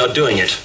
You're doing it.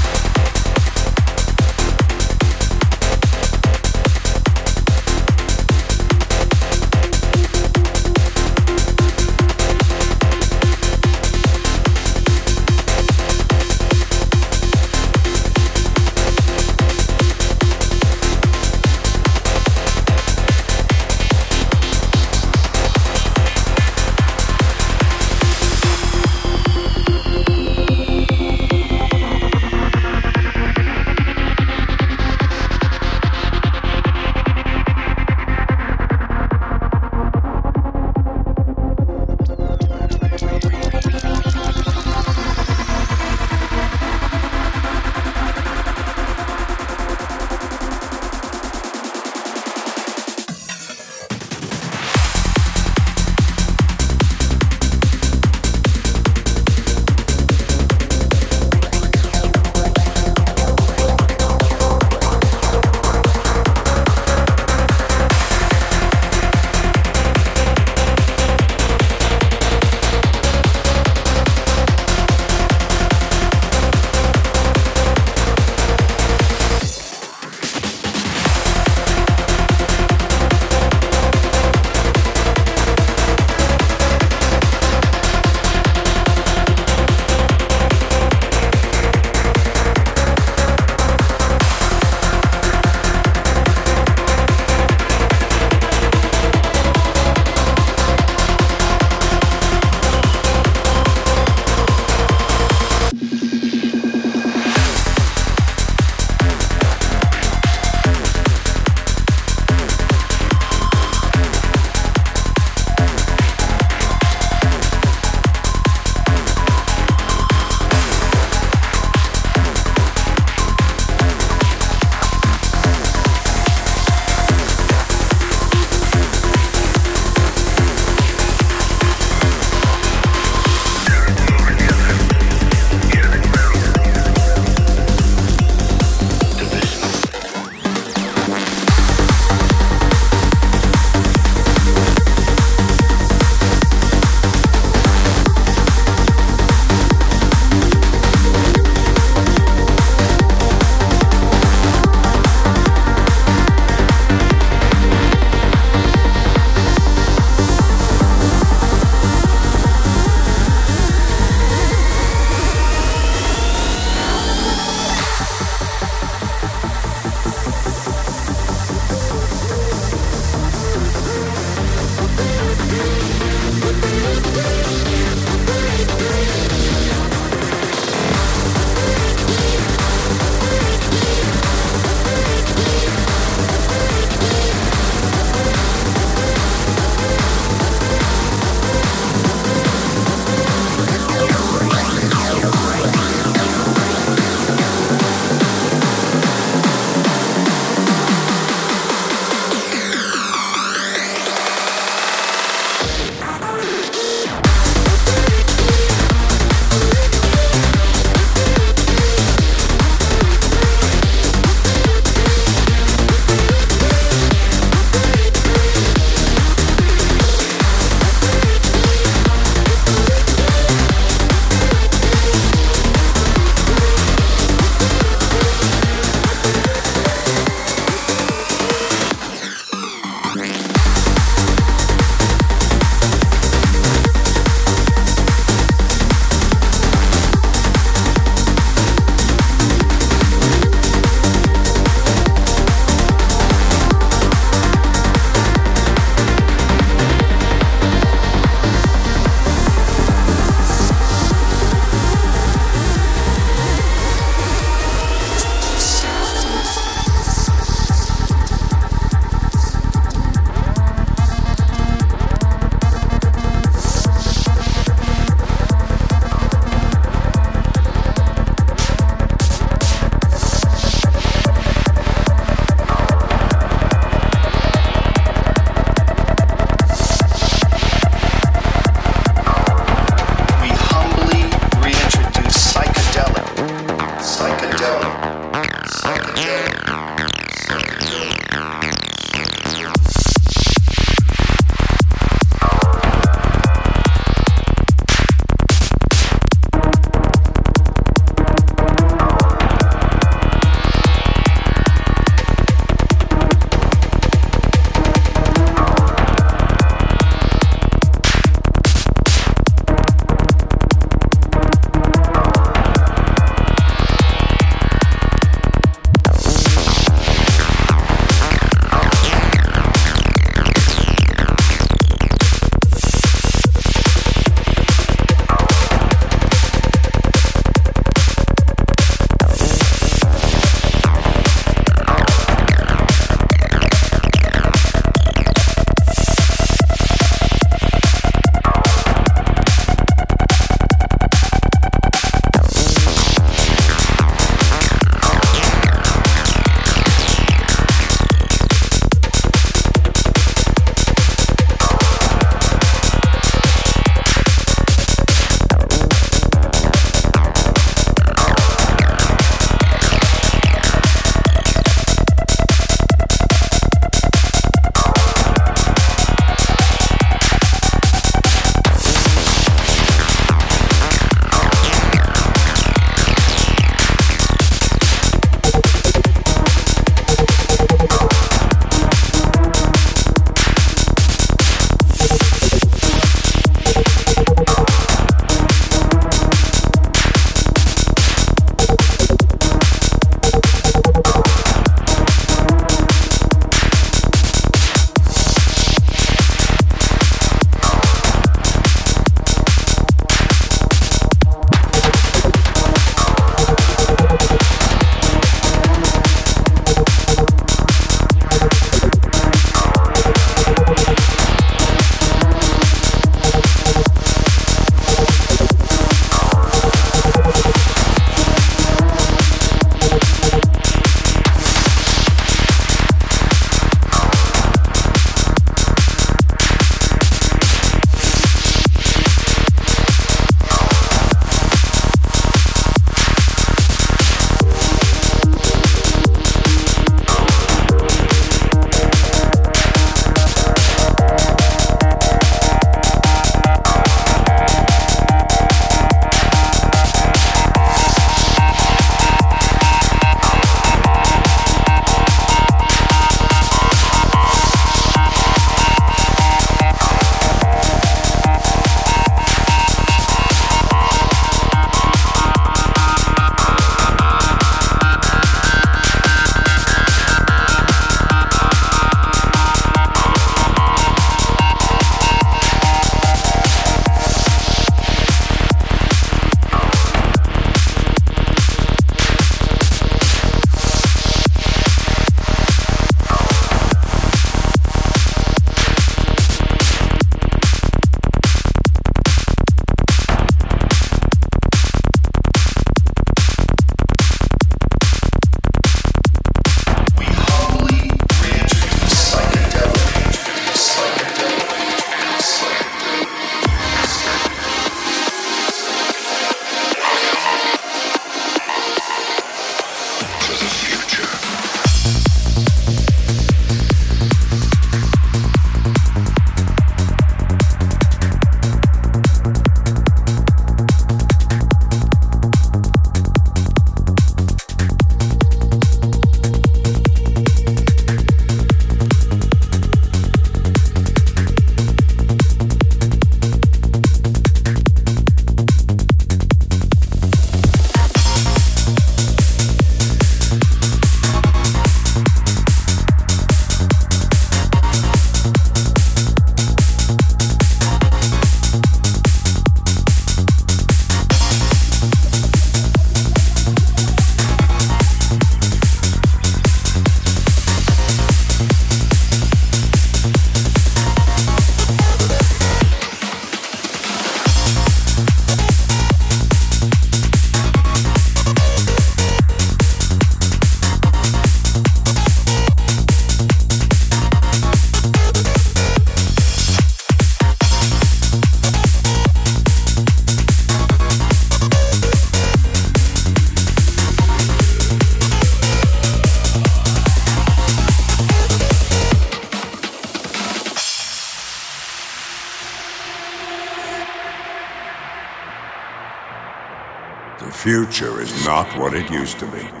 Not what it used to be.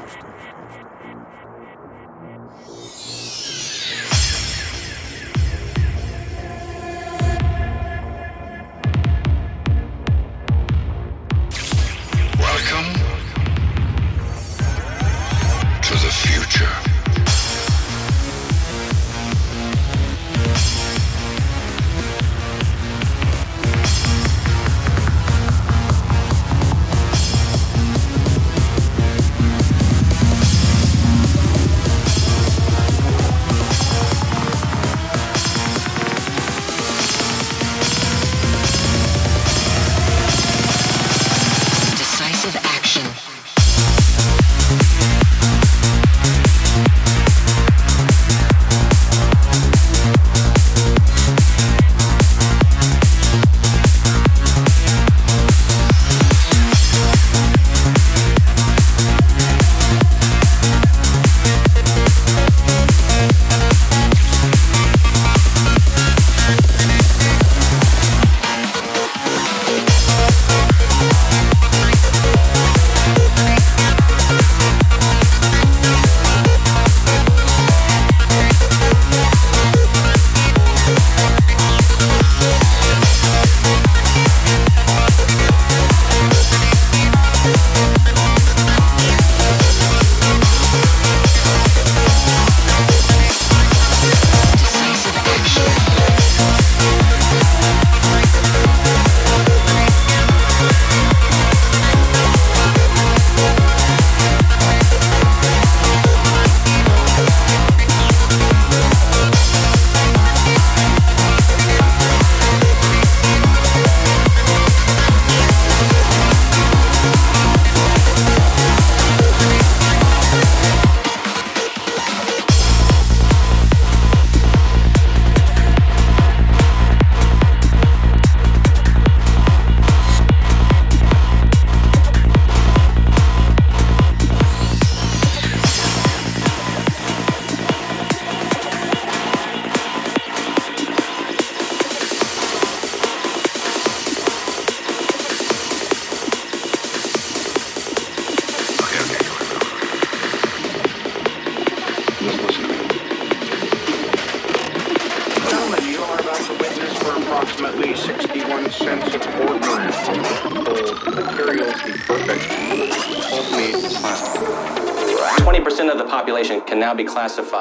Classified